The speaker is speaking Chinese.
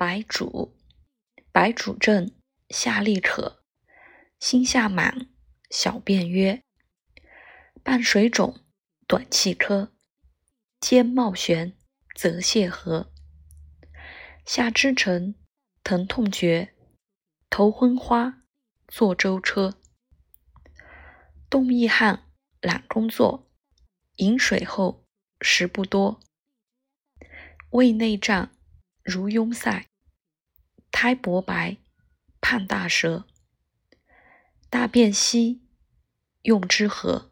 白主，白主症，下利可，心下满，小便约，伴水肿，短气咳，肩冒眩，则泻河，下肢沉，疼痛觉，头昏花，坐舟车，动易汗，懒工作，饮水后食不多，胃内胀，如壅塞，苔薄白，胖大舌，大便稀，用之和？